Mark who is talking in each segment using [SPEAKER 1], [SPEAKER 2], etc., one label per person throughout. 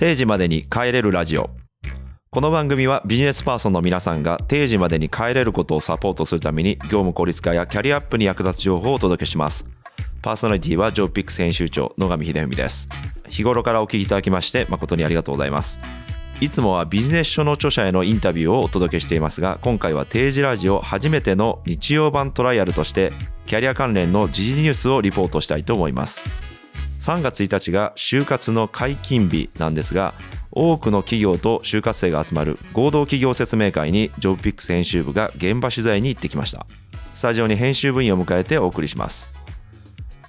[SPEAKER 1] 定時までに帰れるラジオ。この番組はビジネスパーソンの皆さんが定時までに帰れることをサポートするために業務効率化やキャリアアップに役立つ情報をお届けします。パーソナリティはジョーピックス編集長野上秀文です。日頃からお聞きいただきまして誠にありがとうございます。いつもはビジネス書の著者へのインタビューをお届けしていますが今回は定時ラジオ初めての日曜版トライアルとしてキャリア関連の時事ニュースをリポートしたいと思います。3月1日が就活の解禁日なんですが多くの企業と就活生が集まる合同企業説明会にジョブピックス編集部が現場取材に行ってきました。スタジオに編集部員を迎えてお送りします。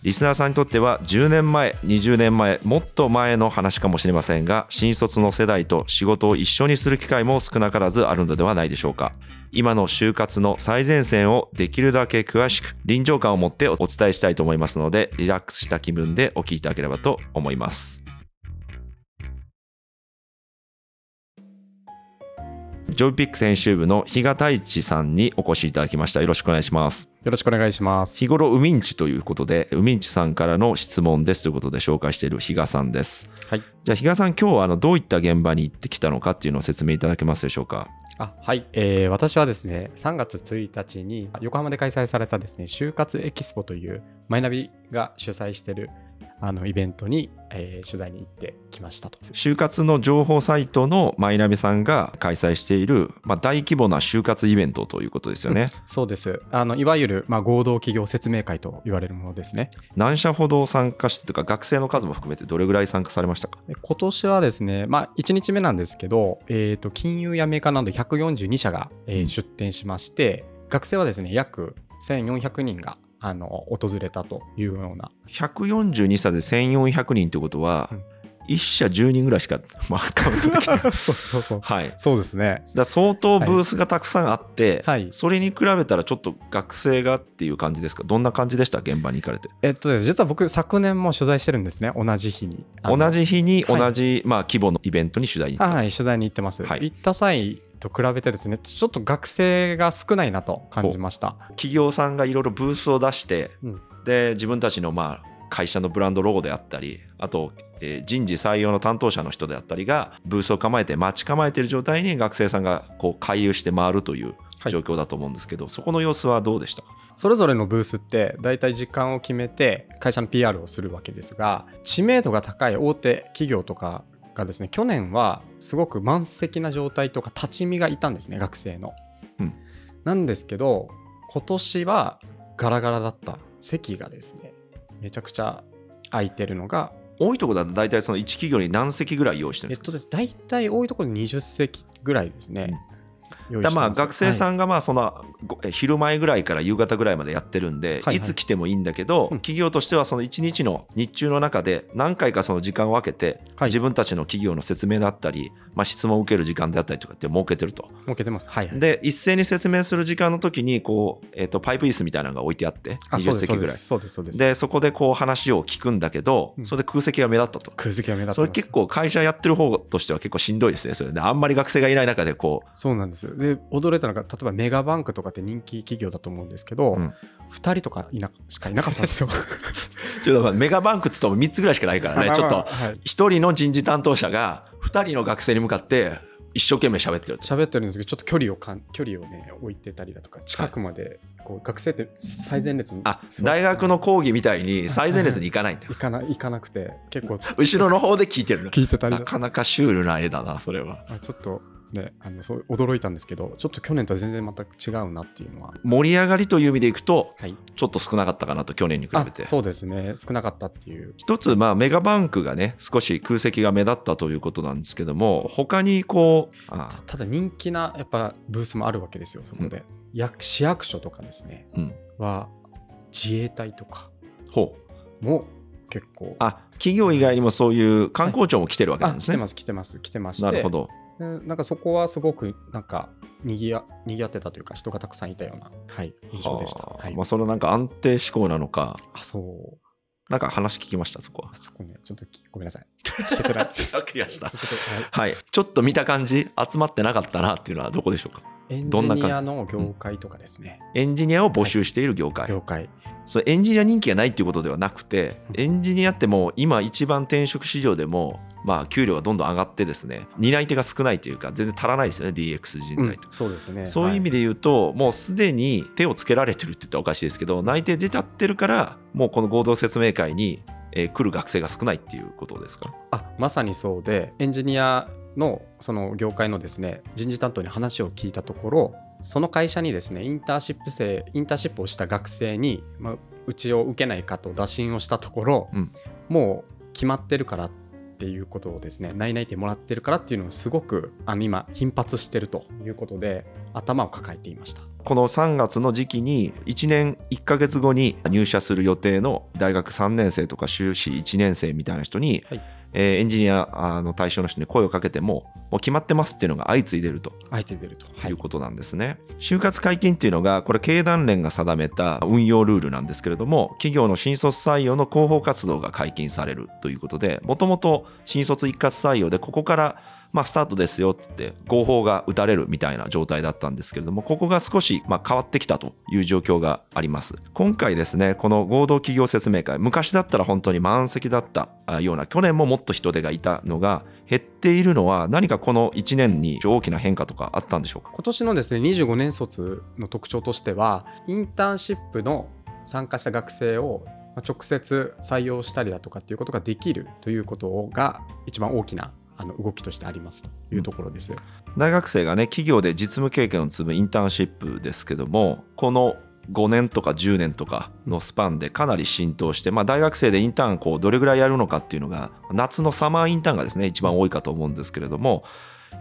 [SPEAKER 1] リスナーさんにとっては10年前20年前もっと前の話かもしれませんが新卒の世代と仕事を一緒にする機会も少なからずあるのではないでしょうか。今の就活の最前線をできるだけ詳しく臨場感を持ってお伝えしたいと思いますのでリラックスした気分でお聞きいただければと思います。JobPicks編集部の比嘉太一さんにお越しいただきました。よろしくお願いします。
[SPEAKER 2] よろしくお願いします。
[SPEAKER 1] 日頃うみんちゅということでうみんちゅさんからの質問ですということで紹介している比嘉さんです。
[SPEAKER 2] はい。
[SPEAKER 1] じゃあ比嘉さん今日はあのどういった現場に行ってきたのかっていうのを説明いただけますでしょうか？
[SPEAKER 2] あはい、えー私はですね、3月1日に横浜で開催されたですね、就活エキスポというマイナビが主催しているあのイベントに、えー取材に行ってきましたと。
[SPEAKER 1] 就活の情報サイトのマイナビさんが開催している、まあ、大規模な就活イベントということですよね。
[SPEAKER 2] そうです。あのいわゆる、まあ、合同企業説明会と言われるものですね。
[SPEAKER 1] 何社ほど参加してというか学生の数も含めてどれぐらい参加されましたか？
[SPEAKER 2] で今年はですね、まあ、1日目なんですけど、えー、と金融やメーカーなど142社が、えー
[SPEAKER 1] うん
[SPEAKER 2] 出展しまして、学生はですね、約1400人があの訪れたというような。
[SPEAKER 1] 142社で1400人ということは、
[SPEAKER 2] うん
[SPEAKER 1] 1社10人ぐらいしか、まあ、カウントできない。
[SPEAKER 2] そうそうそう。
[SPEAKER 1] はい、
[SPEAKER 2] そうですね。
[SPEAKER 1] だ相当ブースがたくさんあって、
[SPEAKER 2] はい
[SPEAKER 1] それに比べたらちょっと学生がっていう感じですか？どんな感じでした？現場に行かれて
[SPEAKER 2] えっとね、実は僕、昨年も取材してるんですね、同じ日に。
[SPEAKER 1] 同じ日に
[SPEAKER 2] はい
[SPEAKER 1] 同じ、まあ、規模のイベントに取材に行った、
[SPEAKER 2] あはい、取材に行ってます。
[SPEAKER 1] はい
[SPEAKER 2] 行った際と比べてですね、ちょっと学生が少ないなと感じました。
[SPEAKER 1] 企業さんがいろいろブースを出して、
[SPEAKER 2] うん
[SPEAKER 1] で自分たちのまあ会社のブランドロゴであったりあと、えー人事採用の担当者の人であったりがブースを構えて待ち構えている状態に学生さんがこう回遊して回るという
[SPEAKER 2] はい。
[SPEAKER 1] 状況だと思うんですけど、そこの様子はどうでしたか？
[SPEAKER 2] それぞれのブースって、大体時間を決めて会社の PR をするわけですが、知名度が高い大手企業とかがですね、去年はすごく満席な状態とか立ち見がいたんですね、学生の。
[SPEAKER 1] うん。
[SPEAKER 2] なんですけど、今年はガラガラだった席がですね、めちゃくちゃ空いてるのが
[SPEAKER 1] 多いところだと大体その1企業に何席ぐらい用意してるんですか？
[SPEAKER 2] えっとです、大体多いところで20席ぐらいですね。用意
[SPEAKER 1] だまあ学生さ
[SPEAKER 2] はい
[SPEAKER 1] んがまあそのごえ昼前ぐらいから夕方ぐらいまでやってるんで、
[SPEAKER 2] はいはい
[SPEAKER 1] いつ来てもいいんだけど、
[SPEAKER 2] うん
[SPEAKER 1] 企業としてはその1日の日中の中で何回かその時間を分けて、
[SPEAKER 2] はい
[SPEAKER 1] 自分たちの企業の説明だったり、まあ、質問を受ける時間であったりとかって設けてると。
[SPEAKER 2] 設けてます。はい、はい。
[SPEAKER 1] で一斉に説明する時間の時にこう、えー、とパイプ椅子みたいなのが置いてあって20
[SPEAKER 2] あそうです
[SPEAKER 1] 席ぐらい。
[SPEAKER 2] そうです、そ
[SPEAKER 1] こでこう話を聞くんだけど、
[SPEAKER 2] うん
[SPEAKER 1] それで空席が目立ったと。
[SPEAKER 2] 空席が目立ってます
[SPEAKER 1] それ結構会社やってる方としては結構しんどいですねそれであんまり学生がいない中でこう
[SPEAKER 2] そうなんですよ。で、驚いたのが、例えばメガバンクとかって人気企業だと思うんですけど、
[SPEAKER 1] うん。
[SPEAKER 2] 2人とかいなしかいなかったんですよ。
[SPEAKER 1] ちょっとメガバンクって言っても3つぐらいしかないからね。ちょっと
[SPEAKER 2] はい。
[SPEAKER 1] 一人の人事担当者が2人の学生に向かって一生懸命喋ってると。
[SPEAKER 2] 喋ってるんですけど、ちょっと距離をかん距離をね、置いてたりだとか、近くまで、こう学生って最前列に
[SPEAKER 1] あ大学の講義みたいに最前列に行かないんだ。よ
[SPEAKER 2] 行かな行かなくて、結構
[SPEAKER 1] 後ろの方で聞いてる
[SPEAKER 2] 聞いてたりだ。
[SPEAKER 1] なかなかシュールな絵だなそれは。
[SPEAKER 2] あちょっとね、あのそう驚いたんですけど、ちょっと去年とは全然また違うなっていうのは。
[SPEAKER 1] 盛り上がりという意味でいくと
[SPEAKER 2] はい、
[SPEAKER 1] ちょっと少なかったかなと去年に比
[SPEAKER 2] あ
[SPEAKER 1] べて。
[SPEAKER 2] そうですね、少なかったっていう。
[SPEAKER 1] 一つまあメガバンクがね少し空席が目立ったということなんですけども他にこうあ
[SPEAKER 2] ただ人気なやっぱブースもあるわけですよ、そこで。役市役所とかですね、
[SPEAKER 1] うん。
[SPEAKER 2] は自衛隊とか。
[SPEAKER 1] ほう。
[SPEAKER 2] も結構。
[SPEAKER 1] あ企業以外にもそういう観光庁も来てるわけなんですね、
[SPEAKER 2] あ来てます、来てます、来てまして。
[SPEAKER 1] なるほど。
[SPEAKER 2] でなんかそこはすごくなんかにぎやにぎわってたというか、人がたくさんいたような、はい、印象でした。はい
[SPEAKER 1] はあまあ、そのなんか安定志向なのか。
[SPEAKER 2] あ、そう。
[SPEAKER 1] なんか話聞きましたそこは。
[SPEAKER 2] あそこね、ちょっときごめんなさい。はい。
[SPEAKER 1] はい。ちょっと見た感じ集まってなかったなっていうのはどこでしょうか？
[SPEAKER 2] エンジ
[SPEAKER 1] どんな感じ？
[SPEAKER 2] ニアの業界とかですね。
[SPEAKER 1] エンジニアを募集している業界、
[SPEAKER 2] 業界。
[SPEAKER 1] それエンジニア人気がないっていうことではなくてエンジニアってもう今一番転職市場でもまあ、給料がどんどん上がってですね担い手が少ないというか全然足らないですよね DX 人材と、
[SPEAKER 2] うんそうですね。
[SPEAKER 1] そういう意味で言うと、もうすでに手をつけられてるって言ったらおかしいですけど内定出ちゃってるからもうこの合同説明会に、えー来る学生が少ないっていうことですか？
[SPEAKER 2] あまさにそうでエンジニアのその業界のですね人事担当に話を聞いたところその会社にですねインターンシップ生インターンシップをした学生に、まあ、うちを受けないかと打診をしたところ、
[SPEAKER 1] うん。
[SPEAKER 2] もう決まってるからっていうことをですね内々ってもらってるからっていうのをすごくあの今頻発してるということで頭を抱えていました。
[SPEAKER 1] この3月の時期に1年1ヶ月後に入社する予定の大学3年生とか修士1年生みたいな人に、
[SPEAKER 2] はい
[SPEAKER 1] えーエンジニアあの対象の人に声をかけてももう決まってますっていうのが相次いでると
[SPEAKER 2] 相次いでると。はい
[SPEAKER 1] いうことなんですね。就活解禁っていうのがこれ経団連が定めた運用ルールなんですけれども企業の新卒採用の広報活動が解禁されるということでもともと新卒一括採用でここからまあスタートですよって言って合法が打たれるみたいな状態だったんですけれどもここが少しまあ変わってきたという状況があります。今回ですねこの合同企業説明会昔だったら本当に満席だったような去年ももっと人手がいたのが減っているのは何かこの1年に大きな変化とかあったんでしょうか？
[SPEAKER 2] 今年のですね25年卒の特徴としてはインターンシップの参加した学生を直接採用したりだとかっていうことができるということが一番大きなあの動きとしてありますというところです。
[SPEAKER 1] 大学生がね企業で実務経験を積むインターンシップですけどもこの5年とか10年とかのスパンでかなり浸透して、まあ、大学生でインターンこうどれぐらいやるのかっていうのが夏のサマーインターンがですね一番多いかと思うんですけれども、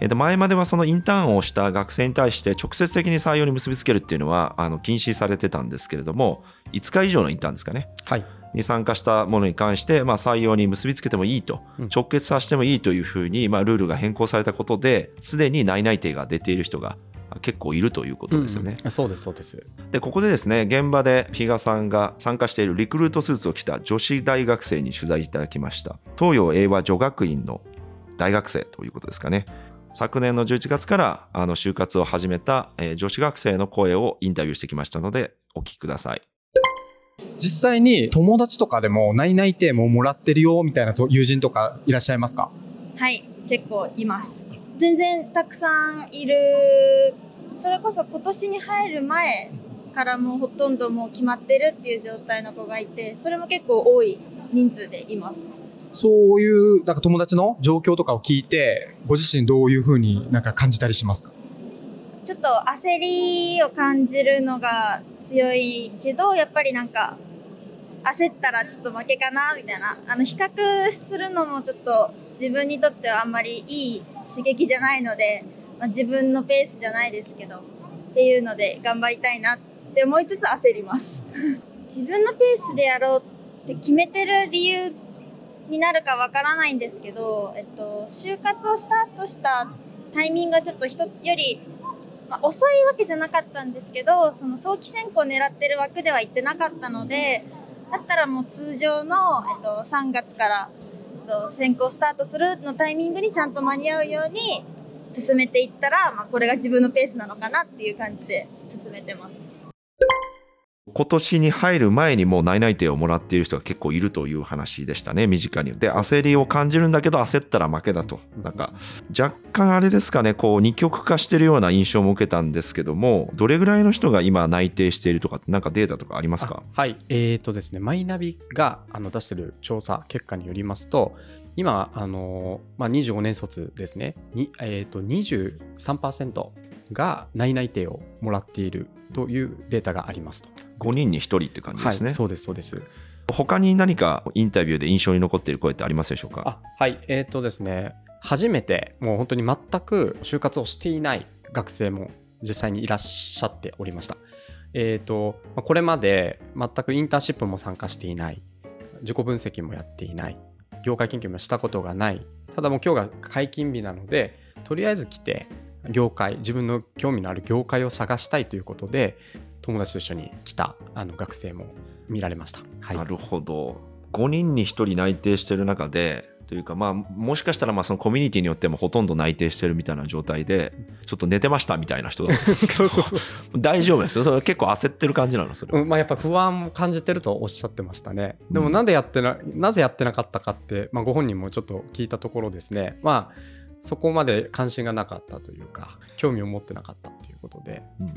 [SPEAKER 1] えーと前まではそのインターンをした学生に対して直接的に採用に結びつけるっていうのはあの禁止されてたんですけれども5日以上のインターンですかね。
[SPEAKER 2] はい、
[SPEAKER 1] に参加したものに関して、まあ、採用に結びつけてもいいと、
[SPEAKER 2] うん。
[SPEAKER 1] 直結させてもいいというふうに、まあ、ルールが変更されたことですでに内々定が出ている人が結構いるということですよね。
[SPEAKER 2] うん。うんそうですそうです。
[SPEAKER 1] でここでですね現場で比嘉さんが参加しているリクルートスーツを着た女子大学生に取材いただきました。東洋英和女学院の大学生ということですかね。昨年の11月からあの就活を始めた、えー女子学生の声をインタビューしてきましたのでお聞きください
[SPEAKER 3] 実際に友達とかでも内々定ももらってるよみたいなと友人とかいらっしゃいますか？
[SPEAKER 4] はい結構います。全然たくさんいる。それこそ今年に入る前からもうほとんどもう決まってるっていう状態の子がいてそれも結構多い人数でいます。
[SPEAKER 3] そういうなんか友達の状況とかを聞いてご自身どういうふうになんか感じたりしますか？
[SPEAKER 4] ちょっと焦りを感じるのが強いけどやっぱりなんか焦ったらちょっと負けかなみたいな。あの比較するのもちょっと自分にとってはあんまりいい刺激じゃないので、まあ、自分のペースじゃないですけどっていうので頑張りたいなって思いつつ焦ります。自分のペースでやろうって決めてる理由になるかわからないんですけど、えっと、就活をスタートしたタイミングがちょっと人よりまあ、遅いわけじゃなかったんですけどその早期選考を狙ってる枠では行ってなかったのでだったらもう通常の、えっと、3月から、えっと、選考スタートするのタイミングにちゃんと間に合うように進めていったら、まあ、これが自分のペースなのかなっていう感じで進めてます。
[SPEAKER 1] 今年に入る前にもう内々定をもらっている人が結構いるという話でしたね身近に。で焦りを感じるんだけど焦ったら負けだとなんか若干あれですかねこう二極化してるような印象も受けたんですけどもどれぐらいの人が今内定しているとかってなんかデータとかありますか？
[SPEAKER 2] はい、えーとですね、マイナビがあの出してる調査結果によりますと、今、あのまあ、25年卒ですね、にえー、と23%が内々定をもらっているというデータがありますと。
[SPEAKER 1] 5人に1人って感じですね、
[SPEAKER 2] はい、そうです、そうです。
[SPEAKER 1] 他に何かインタビューで印象に残っている声ってありますでしょうか？
[SPEAKER 2] あはい、えーとですね、初めて、もう本当に全く就活をしていない学生も実際にいらっしゃっておりました。えーとまあこれまで全くインターンシップも参加していない、自己分析もやっていない、業界研究もしたことがない、ただもう今日が解禁日なので、とりあえず来て、業界、自分の興味のある業界を探したいということで、友達と一緒に来たあの学生も見られました。はい。
[SPEAKER 1] なるほど。5人に1人内定してる中でというかまあもしかしたらまあそのコミュニティによってもほとんど内定してるみたいな状態でちょっと寝てましたみたいな人だったんですけど 大丈夫ですよ。それ結構焦ってる感じなのそれは
[SPEAKER 2] うんまあ、やっぱ不安も感じてるとおっしゃってましたね。でもなんでやってな、なぜやってなかったかって、まあ、ご本人もちょっと聞いたところですね、まあ、そこまで関心がなかったというか、興味を持ってなかったということで、
[SPEAKER 1] うん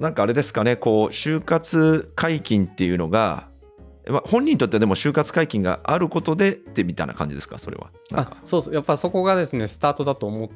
[SPEAKER 1] なんかあれですかねこう就活解禁っていうのがまあ、本人にとってはでも就活解禁があることでってみたいな感じですか？それは。
[SPEAKER 2] あそうそう、やっぱそこがですね、スタートだと思う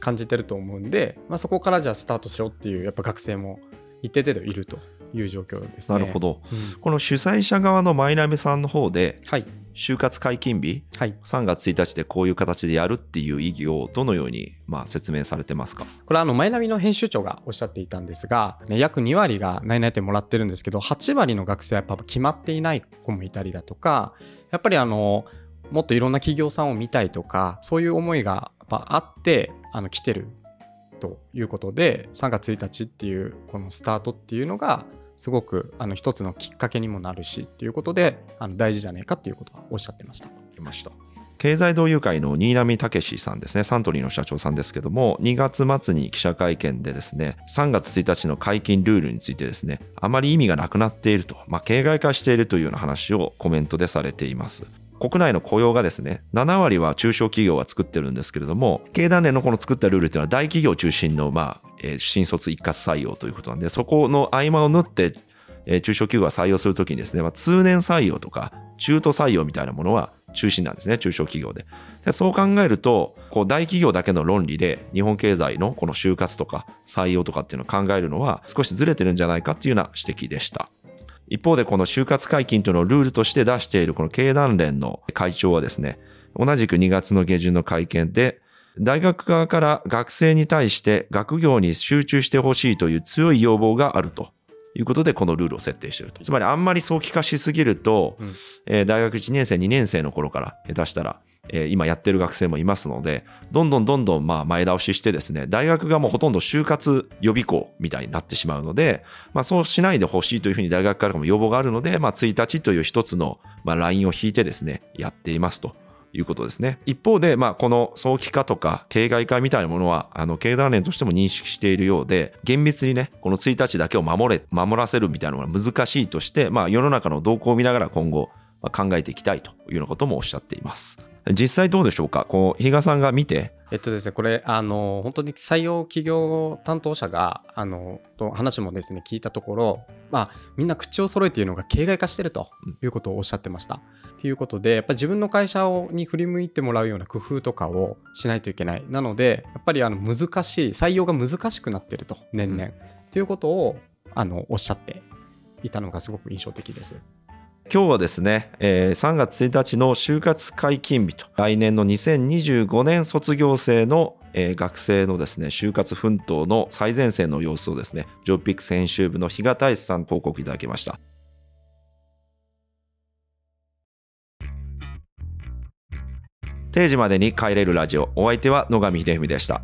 [SPEAKER 2] 感じてると思うんで、まあ、そこからじゃあスタートしろっていう、やっぱ学生も一定程度いるという状況ですね。
[SPEAKER 1] なるほど。
[SPEAKER 2] うん。
[SPEAKER 1] この主催者側のマイナビさんの方で
[SPEAKER 2] はい。
[SPEAKER 1] 就活解禁日？
[SPEAKER 2] はい。
[SPEAKER 1] 3月1日でこういう形でやるっていう意義をどのようにまあ説明されてますか？
[SPEAKER 2] これはあのマイナビの編集長がおっしゃっていたんですが、ね、約2割が内々点もらってるんですけど8割の学生はやっぱ決まっていない子もいたりだとかやっぱりあのもっといろんな企業さんを見たいとかそういう思いがやっぱあってあの来てるということで3月1日っていうこのスタートっていうのがすごくあの一つのきっかけにもなるしっていうことであの大事じゃねえかっていうことはおっしゃってました。
[SPEAKER 1] ました。経済同友会の新浪武さんですね。サントリーの社長さんですけども2月末に記者会見でですね3月1日の解禁ルールについてですねあまり意味がなくなっていると、まあ、形骸化しているというような話をコメントでされています。国内の雇用がですね7割は中小企業が作ってるんですけれども経団連のこの作ったルールっていうのは大企業中心の、まあえー新卒一括採用ということなんでそこの合間を縫ってえー中小企業が採用するときにですね、まあ、通年採用とか中途採用みたいなものは中心なんですね、中小企業で。でそう考えると、こう大企業だけの論理で日本経済のこの就活とか採用とかっていうのを考えるのは少しずれてるんじゃないかっていうような指摘でした。一方でこの就活解禁というのをルールとして出しているこの経団連の会長はですね、同じく2月の下旬の会見で、大学側から学生に対して学業に集中してほしいという強い要望があるということでこのルールを設定していると。つまりあんまり早期化しすぎると、
[SPEAKER 2] うん
[SPEAKER 1] えー大学1年生、2年生の頃から下手したら、え今やってる学生もいますので、どんどんどんどんま前倒ししてですね、大学がもうほとんど就活予備校みたいになってしまうので、まあそうしないでほしいというふうに大学からも要望があるので、まあ1日という一つのまあラインを引いてですね、やっていますと。いうことですね。一方で、まあ、この早期化とか形骸化みたいなものは、あの、経団連としても認識しているようで、厳密にね、この1日だけを守れ、守らせるみたいなのが難しいとして、まあ、世の中の動向を見ながら今後、考えていきたいというようなこともおっしゃっています。実際どうでしょうか？こう、比嘉さんが見て、
[SPEAKER 2] えっとですね、これ、あの、本当に採用企業担当者が、あの、と話もですね、聞いたところ、まあ、みんな口を揃えているのが形骸化してるということをおっしゃってました。ということで、やっぱり自分の会社をに振り向いてもらうような工夫とかをしないといけない。なので、やっぱりあの難しい、採用が難しくなってると、年々。ということを、あの、おっしゃっていたのがすごく印象的です。
[SPEAKER 1] 今日はですね、えー3月1日の就活解禁日と、来年の2025年卒業生の、えー学生のですね、就活奮闘の最前線の様子をですね、ジョーピックス編集部の比嘉大志さん報告いただきました。定時までに帰れるラジオ、お相手は野上秀文でした。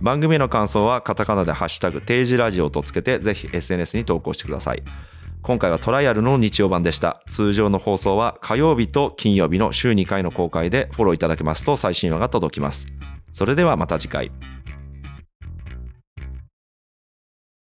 [SPEAKER 1] 番組の感想はカタカナでハッシュタグ定時ラジオとつけてぜひ SNS に投稿してください。今回はトライアルの日曜版でした。通常の放送は火曜日と金曜日の週2回の公開でフォローいただけますと最新話が届きます。それではまた次回。